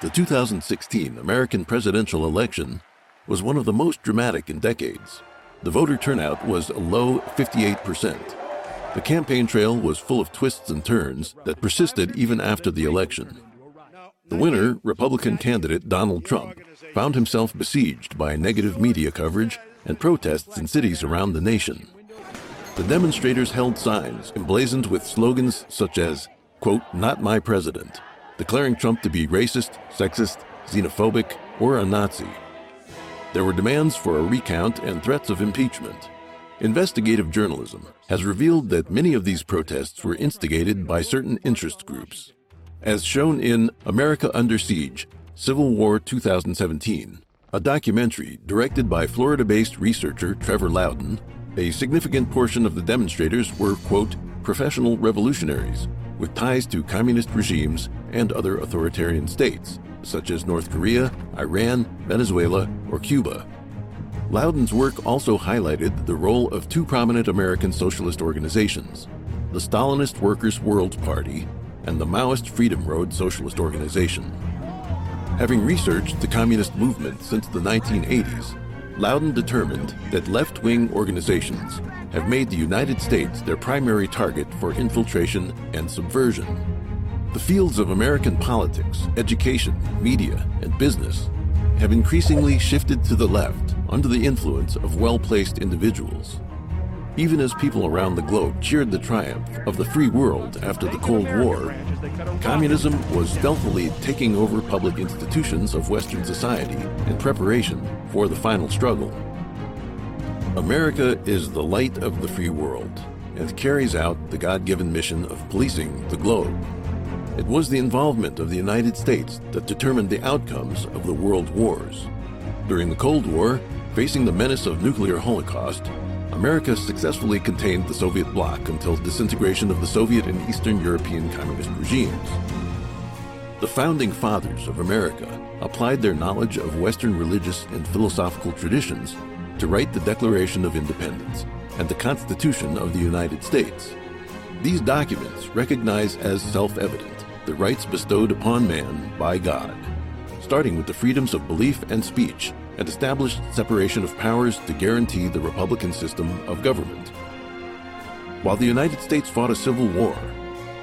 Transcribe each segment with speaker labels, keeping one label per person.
Speaker 1: The 2016 American presidential election was one of the most dramatic in decades. The voter turnout was a low 58%. The campaign trail was full of twists and turns that persisted even after the election. The winner, Republican candidate Donald Trump, found himself besieged by negative media coverage and protests in cities around the nation. The demonstrators held signs emblazoned with slogans such as, quote, not my president, declaring Trump to be racist, sexist, xenophobic, or a Nazi. There were demands for a recount and threats of impeachment. Investigative journalism has revealed that many of these protests were instigated by certain interest groups. As shown in America Under Siege Civil War 2017, a documentary directed by Florida based researcher Trevor Loudon, a significant portion of the demonstrators were, quote, professional revolutionaries with ties to communist regimes and other authoritarian states, such as North Korea, Iran, Venezuela, or Cuba. Loudon's work also highlighted the role of two prominent American socialist organizations, the Stalinist Workers' World Party and the Maoist Freedom Road Socialist Organization. Having researched the communist movement since the 1980s, Loudon determined that left wing organizations have made the United States their primary target for infiltration and subversion. The fields of American politics, education, media, and business have increasingly shifted to the left under the influence of well placed individuals. Even as people around the globe cheered the triumph of the free world after the Cold War, communism was stealthily taking over public institutions of Western society in preparation for the final struggle. America is the light of the free world and carries out the God given mission of policing the globe. It was the involvement of the United States that determined the outcomes of the world wars. During the Cold War, facing the menace of nuclear holocaust, America successfully contained the Soviet bloc until disintegration of the Soviet and Eastern European communist regimes. The founding fathers of America applied their knowledge of Western religious and philosophical traditions to write the Declaration of Independence and the Constitution of the United States. These documents recognize as self evident the rights bestowed upon man by God, starting with the freedoms of belief and speech, and established separation of powers to guarantee the Republican system of government. While the United States fought a civil war,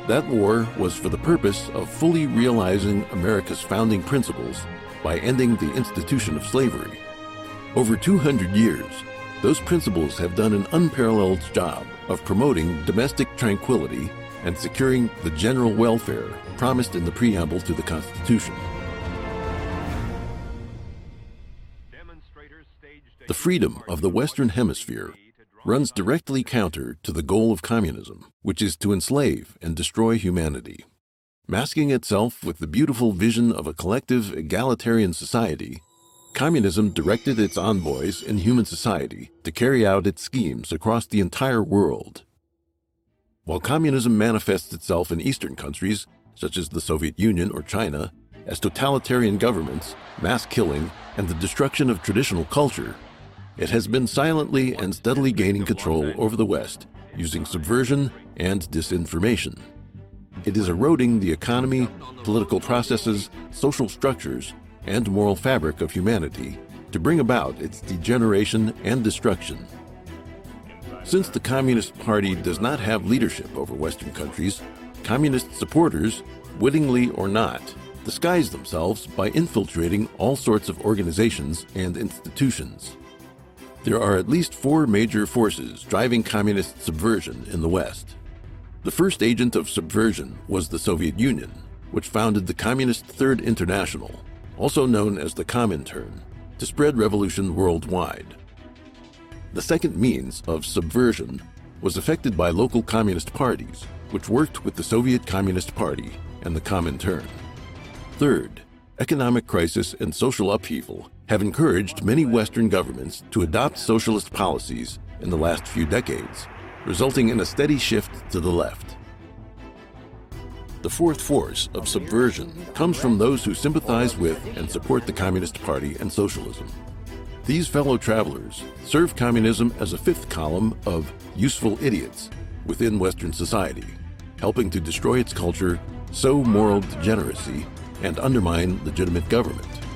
Speaker 1: that war was for the purpose of fully realizing America's founding principles by ending the institution of slavery. Over 200 years, those principles have done an unparalleled job of promoting domestic tranquility and securing the general welfare promised in the preamble to the Constitution. The freedom of the Western Hemisphere runs directly counter to the goal of communism, which is to enslave and destroy humanity. Masking itself with the beautiful vision of a collective egalitarian society, communism directed its envoys in human society to carry out its schemes across the entire world. While communism manifests itself in Eastern countries, such as the Soviet Union or China, as totalitarian governments, mass killing, and the destruction of traditional culture, it has been silently and steadily gaining control over the West using subversion and disinformation. It is eroding the economy, political processes, social structures, and moral fabric of humanity to bring about its degeneration and destruction. Since the Communist Party does not have leadership over Western countries, communist supporters, wittingly or not, disguise themselves by infiltrating all sorts of organizations and institutions. There are at least four major forces driving communist subversion in the West. The first agent of subversion was the Soviet Union, which founded the Communist Third International, also known as the Comintern, to spread revolution worldwide. The second means of subversion was effected by local communist parties, which worked with the Soviet Communist Party and the Comintern. Third, economic crisis and social upheaval have encouraged many Western governments to adopt socialist policies in the last few decades, resulting in a steady shift to the left. The fourth force of subversion comes from those who sympathize with and support the Communist Party and socialism. These fellow travelers serve communism as a fifth column of useful idiots within Western society, helping to destroy its culture, sow moral degeneracy, and undermine legitimate government.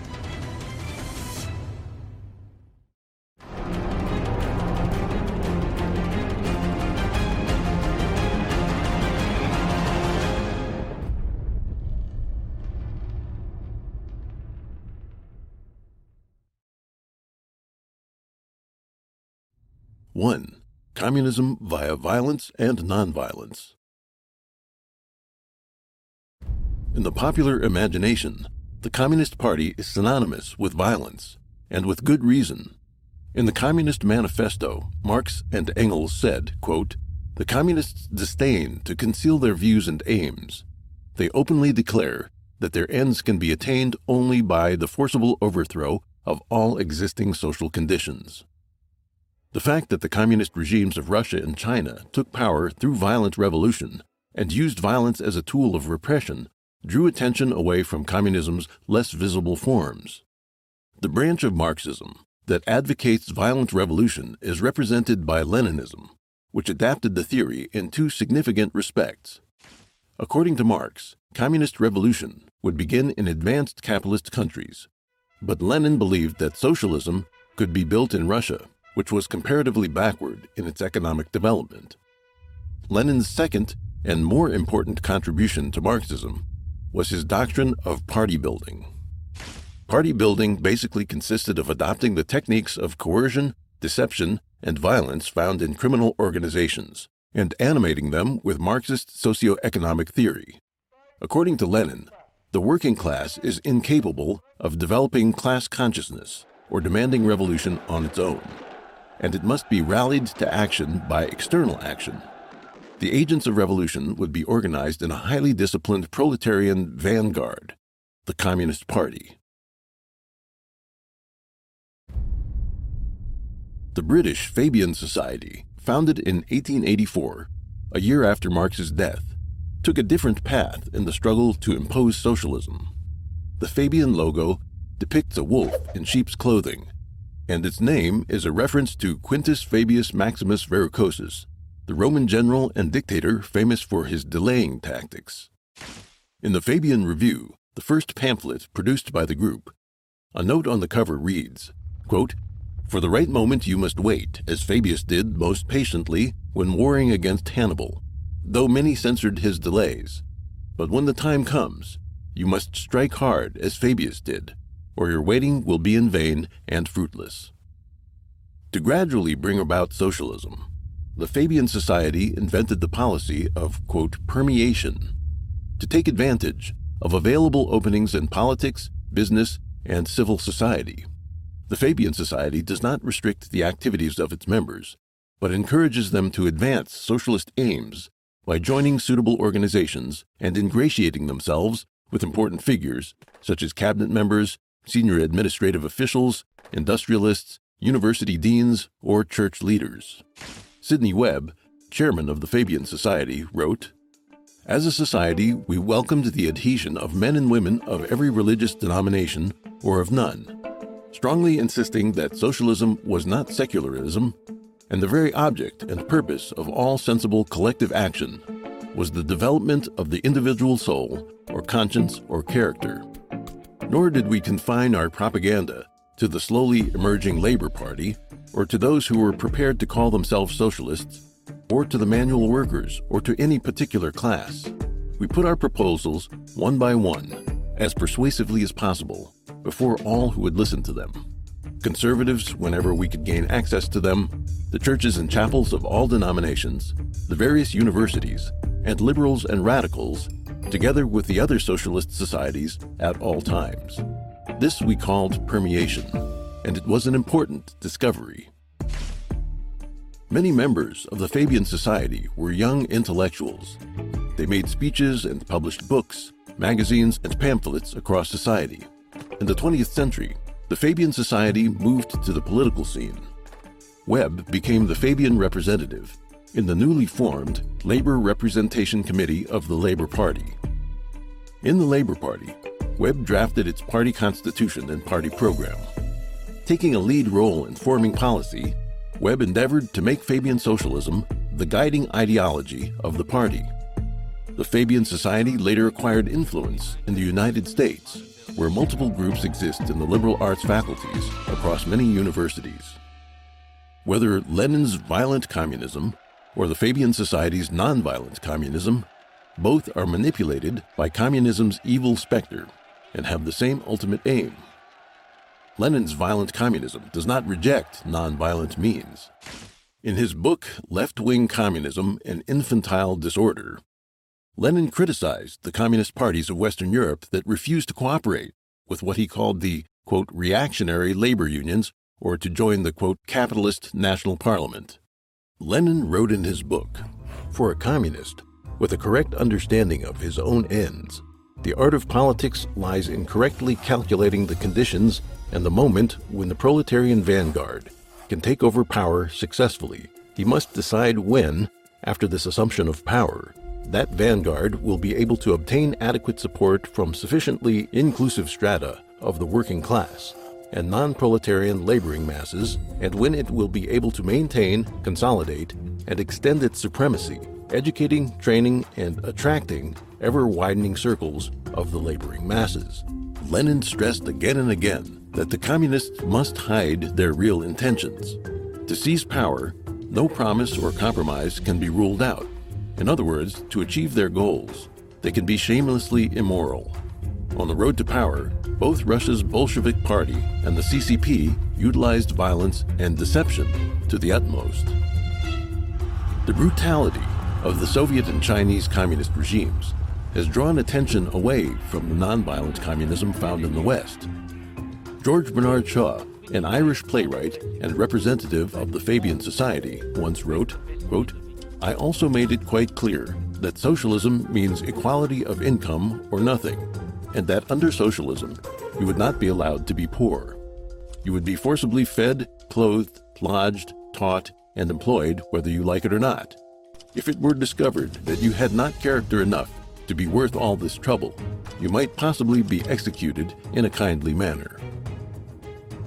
Speaker 1: One, communism via violence and nonviolence. In the popular imagination, the Communist Party is synonymous with violence, and with good reason. In the Communist Manifesto, Marx and Engels said, quote, The Communists disdain to conceal their views and aims. They openly declare that their ends can be attained only by the forcible overthrow of all existing social conditions. The fact that the communist regimes of Russia and China took power through violent revolution and used violence as a tool of repression drew attention away from communism's less visible forms. The branch of Marxism that advocates violent revolution is represented by Leninism, which adapted the theory in two significant respects. According to Marx, communist revolution would begin in advanced capitalist countries, but Lenin believed that socialism could be built in Russia, which was comparatively backward in its economic development. Lenin's second and more important contribution to Marxism was his doctrine of party building. Party building basically consisted of adopting the techniques of coercion, deception, and violence found in criminal organizations and animating them with Marxist socio-economic theory. According to Lenin, the working class is incapable of developing class consciousness or demanding revolution on its own, and it must be rallied to action by external action the agents of revolution would be organized in a highly disciplined proletarian vanguard, the Communist Party. The British Fabian Society, founded in 1884, a year after Marx's death, took a different path in the struggle to impose socialism. The Fabian logo depicts a wolf in sheep's clothing, and its name is a reference to Quintus Fabius Maximus Verrucosus, the Roman general and dictator famous for his delaying tactics. In the Fabian Review, the first pamphlet produced by the group, a note on the cover reads, quote, For the right moment you must wait, as Fabius did most patiently when warring against Hannibal, though many censored his delays. But when the time comes, you must strike hard, as Fabius did, or your waiting will be in vain and fruitless. To gradually bring about socialism, the Fabian Society invented the policy of, quote, permeation to take advantage of available openings in politics, business, and civil society. The Fabian Society does not restrict the activities of its members, but encourages them to advance socialist aims by joining suitable organizations and ingratiating themselves with important figures such as cabinet members, senior administrative officials, industrialists, university deans, or church leaders. Sidney Webb, chairman of the Fabian Society, wrote As a society, we welcomed the adhesion of men and women of every religious denomination or of none, strongly insisting that socialism was not secularism, and the very object and purpose of all sensible collective action was the development of the individual soul, or conscience, or character. Nor did we confine our propaganda to the slowly emerging Labor Party or to those who were prepared to call themselves socialists, or to the manual workers, or to any particular class. We put our proposals one by one, as persuasively as possible, before all who would listen to them. Conservatives, whenever we could gain access to them, the churches and chapels of all denominations, the various universities, and liberals and radicals, together with the other socialist societies at all times. This we called permeation and it was an important discovery. Many members of the Fabian Society were young intellectuals. They made speeches and published books, magazines, and pamphlets across society. In the 20th century, the Fabian Society moved to the political scene. Webb became the Fabian representative in the newly formed Labor Representation Committee of the Labor Party. In the Labor Party, Webb drafted its party constitution and party program. Taking a lead role in forming policy, Webb endeavored to make Fabian socialism the guiding ideology of the party. The Fabian Society later acquired influence in the United States, where multiple groups exist in the liberal arts faculties across many universities. Whether Lenin's violent communism or the Fabian Society's nonviolent communism, both are manipulated by communism's evil specter and have the same ultimate aim. Lenin's violent communism does not reject nonviolent means. In his book, Left Wing Communism and Infantile Disorder, Lenin criticized the communist parties of Western Europe that refused to cooperate with what he called the, quote, reactionary labor unions or to join the, quote, capitalist national parliament. Lenin wrote in his book, For a communist, with a correct understanding of his own ends, the art of politics lies in correctly calculating the conditions and the moment when the proletarian vanguard can take over power successfully. He must decide when, after this assumption of power, that vanguard will be able to obtain adequate support from sufficiently inclusive strata of the working class and non proletarian laboring masses, and when it will be able to maintain, consolidate, and extend its supremacy, educating, training, and attracting ever widening circles of the laboring masses. Lenin stressed again and again that the communists must hide their real intentions. To seize power, no promise or compromise can be ruled out. In other words, to achieve their goals, they can be shamelessly immoral. On the road to power, both Russia's Bolshevik Party and the CCP utilized violence and deception to the utmost. The brutality of the Soviet and Chinese communist regimes has drawn attention away from the nonviolent communism found in the West. George Bernard Shaw, an Irish playwright and representative of the Fabian Society, once wrote, quote, I also made it quite clear that socialism means equality of income or nothing, and that under socialism, you would not be allowed to be poor. You would be forcibly fed, clothed, lodged, taught, and employed whether you like it or not. If it were discovered that you had not character enough to be worth all this trouble, you might possibly be executed in a kindly manner.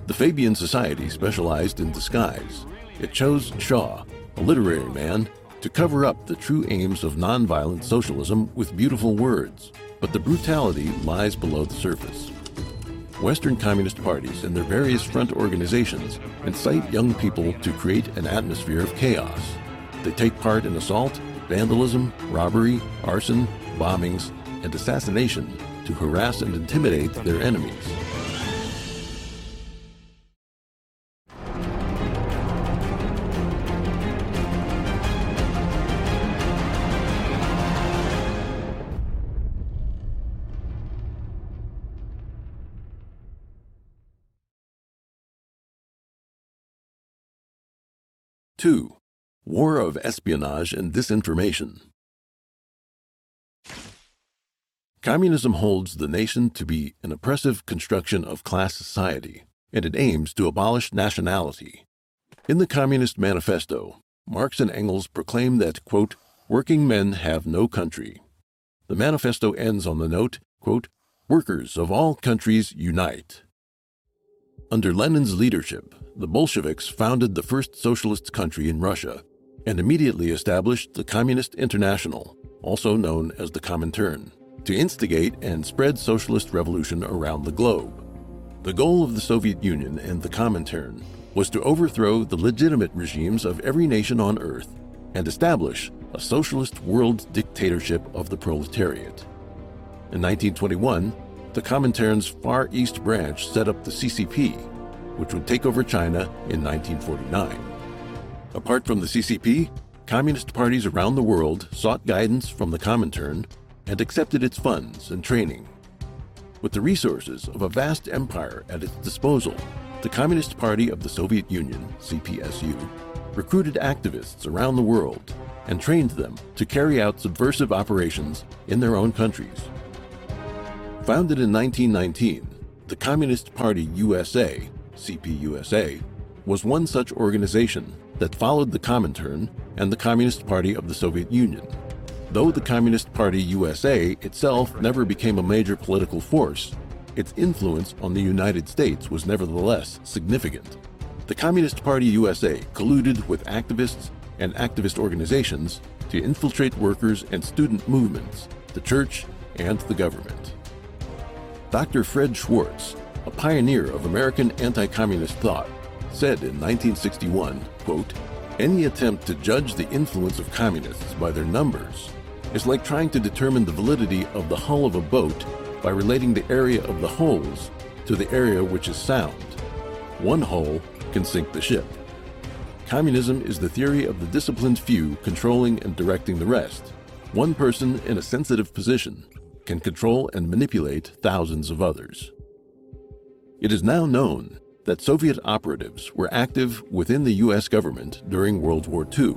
Speaker 1: The Fabian Society specialized in disguise. It chose Shaw, a literary man, to cover up the true aims of nonviolent socialism with beautiful words, but the brutality lies below the surface. Western communist parties and their various front organizations incite young people to create an atmosphere of chaos. They take part in assault, vandalism, robbery, arson, bombings, and assassination to harass and intimidate their enemies. Two, War of Espionage and Disinformation. Communism holds the nation to be an oppressive construction of class society, and it aims to abolish nationality. In the Communist Manifesto, Marx and Engels proclaim that, quote, working men have no country. The manifesto ends on the note, quote, workers of all countries unite. Under Lenin's leadership, the Bolsheviks founded the first socialist country in Russia and immediately established the Communist International, also known as the Comintern to instigate and spread socialist revolution around the globe. The goal of the Soviet Union and the Comintern was to overthrow the legitimate regimes of every nation on earth and establish a socialist world dictatorship of the proletariat. In 1921, the Comintern's Far East branch set up the CCP, which would take over China in 1949. Apart from the CCP, communist parties around the world sought guidance from the Comintern and accepted its funds and training. With the resources of a vast empire at its disposal, the Communist Party of the Soviet Union, CPSU, recruited activists around the world and trained them to carry out subversive operations in their own countries. Founded in 1919, the Communist Party USA, CPUSA, was one such organization that followed the Comintern and the Communist Party of the Soviet Union. Though the Communist Party USA itself never became a major political force, its influence on the United States was nevertheless significant. The Communist Party USA colluded with activists and activist organizations to infiltrate workers and student movements, the church, and the government. Dr. Fred Schwarz, a pioneer of American anti communist thought, said in 1961 quote, Any attempt to judge the influence of communists by their numbers is like trying to determine the validity of the hull of a boat by relating the area of the holes to the area which is sound. One hole can sink the ship. Communism is the theory of the disciplined few controlling and directing the rest. One person in a sensitive position can control and manipulate thousands of others. It is now known that Soviet operatives were active within the U.S. government during World War II.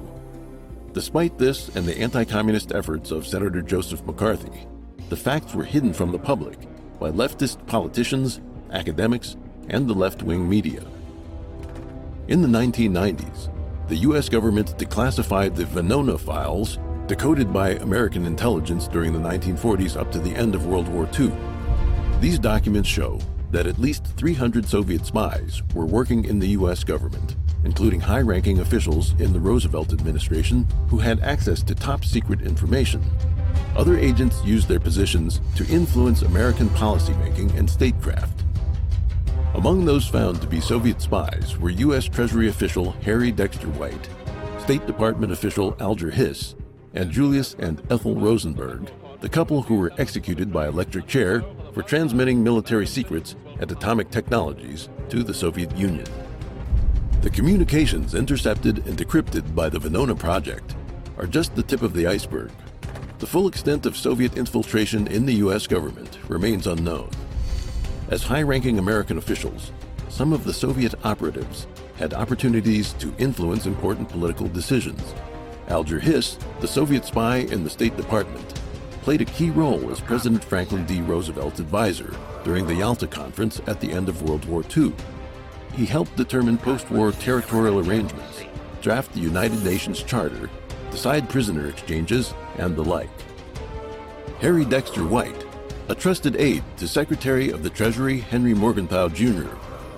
Speaker 1: Despite this and the anti communist efforts of Senator Joseph McCarthy, the facts were hidden from the public by leftist politicians, academics, and the left wing media. In the 1990s, the U.S. government declassified the Venona files decoded by American intelligence during the 1940s up to the end of World War II. These documents show that at least 300 Soviet spies were working in the U.S. government, including high ranking officials in the Roosevelt administration who had access to top secret information. Other agents used their positions to influence American policymaking and statecraft. Among those found to be Soviet spies were U.S. Treasury official Harry Dexter White, State Department official Alger Hiss, and Julius and Ethel Rosenberg, the couple who were executed by electric chair for transmitting military secrets and atomic technologies to the Soviet Union. The communications intercepted and decrypted by the Venona project are just the tip of the iceberg. The full extent of Soviet infiltration in the U.S. government remains unknown. As high ranking American officials, some of the Soviet operatives had opportunities to influence important political decisions. Alger Hiss, the Soviet spy in the State Department, played a key role as President Franklin D. Roosevelt's advisor during the Yalta Conference at the end of World War II. He helped determine post war territorial arrangements, draft the United Nations Charter, decide prisoner exchanges, and the like. Harry Dexter White, a trusted aide to Secretary of the Treasury Henry Morgenthau Jr.,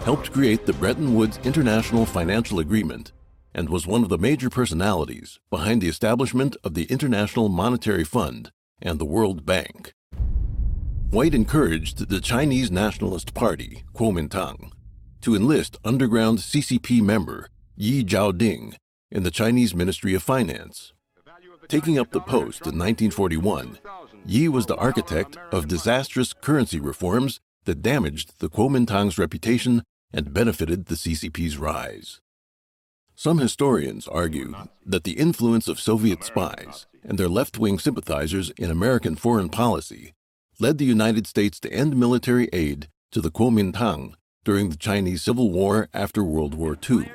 Speaker 1: helped create the Bretton Woods International Financial Agreement and was one of the major personalities behind the establishment of the International Monetary Fund and the World Bank. White encouraged the Chinese Nationalist Party, Kuomintang, to enlist underground CCP member Ji Chaoding in the Chinese Ministry of Finance. Taking up the post in 1941, Ji was the architect of disastrous currency reforms that damaged the Kuomintang's reputation and benefited the CCP's rise. Some historians argue that the influence of Soviet spies and their left wing sympathizers in American foreign policy led the United States to end military aid to the Kuomintang during the Chinese Civil War after World War II.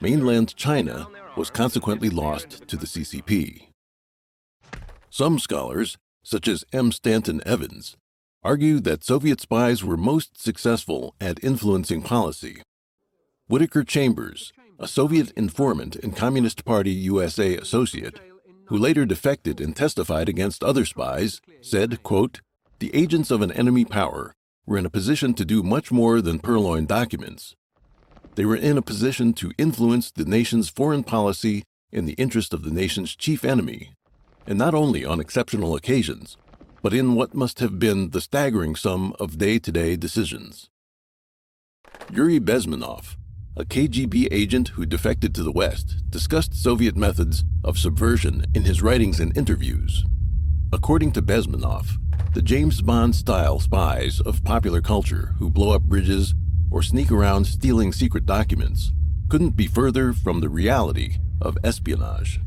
Speaker 1: Mainland China was consequently lost to the CCP. Some scholars, such as M. Stanton Evans, argue that Soviet spies were most successful at influencing policy. Whittaker Chambers, a Soviet informant and Communist Party USA associate, who later defected and testified against other spies, said, quote, The agents of an enemy power were in a position to do much more than purloin documents. They were in a position to influence the nation's foreign policy in the interest of the nation's chief enemy, and not only on exceptional occasions, but in what must have been the staggering sum of day to day decisions. Yuri Bezmenov, a KGB agent who defected to the West, discussed Soviet methods of subversion in his writings and interviews. According to Bezmenov, the James Bond style spies of popular culture who blow up bridges or sneak around stealing secret documents couldn't be further from the reality of espionage.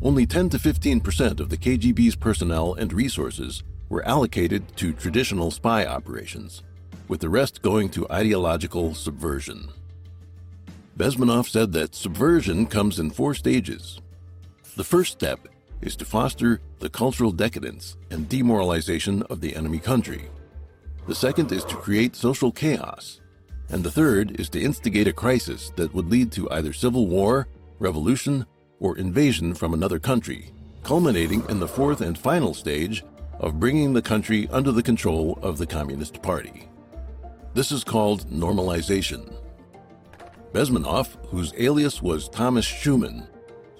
Speaker 1: Only 10 to 15 percent of the KGB's personnel and resources were allocated to traditional spy operations, with the rest going to ideological subversion. Bezmenov said that subversion comes in four stages. The first step is to foster the cultural decadence and demoralization of the enemy country. The second is to create social chaos. And the third is to instigate a crisis that would lead to either civil war, revolution, or invasion from another country, culminating in the fourth and final stage of bringing the country under the control of the Communist Party. This is called normalization. Bezmenov, whose alias was Thomas Schumann,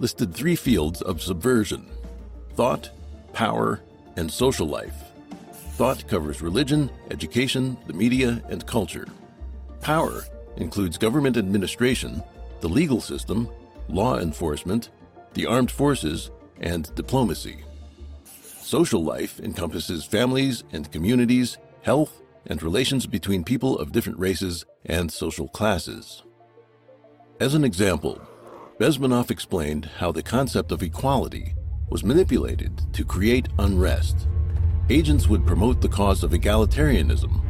Speaker 1: listed three fields of subversion thought, power, and social life. Thought covers religion, education, the media, and culture. Power includes government administration, the legal system, law enforcement, the armed forces, and diplomacy. Social life encompasses families and communities, health, and relations between people of different races and social classes. As an example, Bezmenov explained how the concept of equality was manipulated to create unrest. Agents would promote the cause of egalitarianism,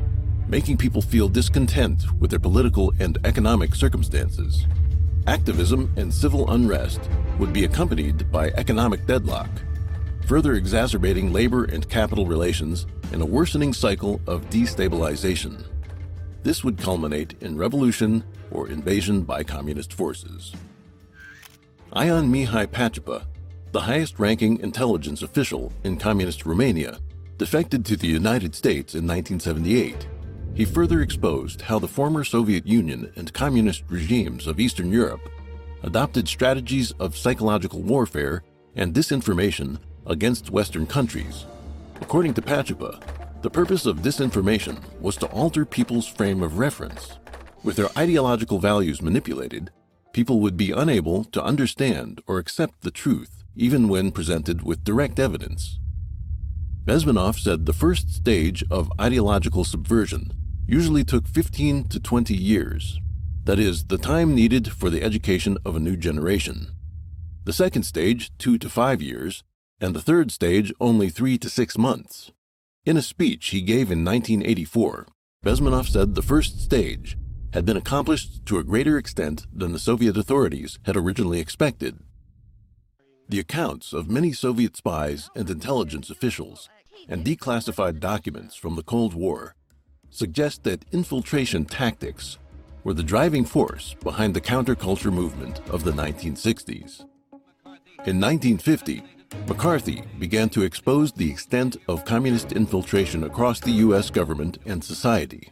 Speaker 1: making people feel discontent with their political and economic circumstances. Activism and civil unrest would be accompanied by economic deadlock, further exacerbating labor and capital relations in a worsening cycle of destabilization. This would culminate in revolution or invasion by communist forces. Ion Mihai Pacepa, the highest ranking intelligence official in communist Romania, defected to the United States in 1978. He further exposed how the former Soviet Union and communist regimes of Eastern Europe adopted strategies of psychological warfare and disinformation against Western countries. According to Pacepa, the purpose of this information was to alter people's frame of reference. With their ideological values manipulated, people would be unable to understand or accept the truth even when presented with direct evidence. Bezmenov said the first stage of ideological subversion usually took 15 to 20 years, that is, the time needed for the education of a new generation. The second stage, two to five years, and the third stage, only three to six months. In a speech he gave in 1984, Bezmenov said the first stage had been accomplished to a greater extent than the Soviet authorities had originally expected. The accounts of many Soviet spies and intelligence officials and declassified documents from the Cold War suggest that infiltration tactics were the driving force behind the counterculture movement of the 1960s. In 1950, McCarthy began to expose the extent of communist infiltration across the U.S. government and society.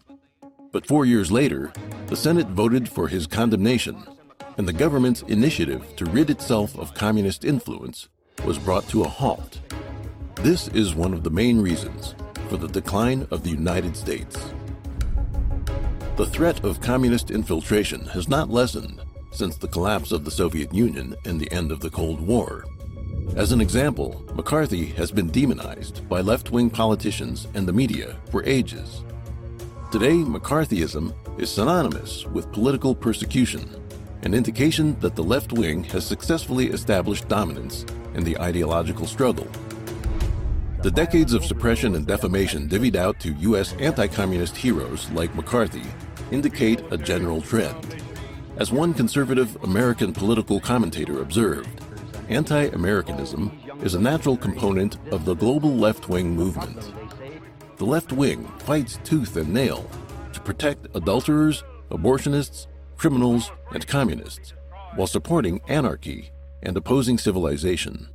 Speaker 1: But four years later, the Senate voted for his condemnation, and the government's initiative to rid itself of communist influence was brought to a halt. This is one of the main reasons for the decline of the United States. The threat of communist infiltration has not lessened since the collapse of the Soviet Union and the end of the Cold War. As an example, McCarthy has been demonized by left wing politicians and the media for ages. Today, McCarthyism is synonymous with political persecution, an indication that the left wing has successfully established dominance in the ideological struggle the decades of suppression and defamation divvied out to U.S. anti communist heroes like McCarthy indicate a general trend. As one conservative American political commentator observed, anti Americanism is a natural component of the global left wing movement. The left wing fights tooth and nail to protect adulterers, abortionists, criminals, and communists, while supporting anarchy and opposing civilization.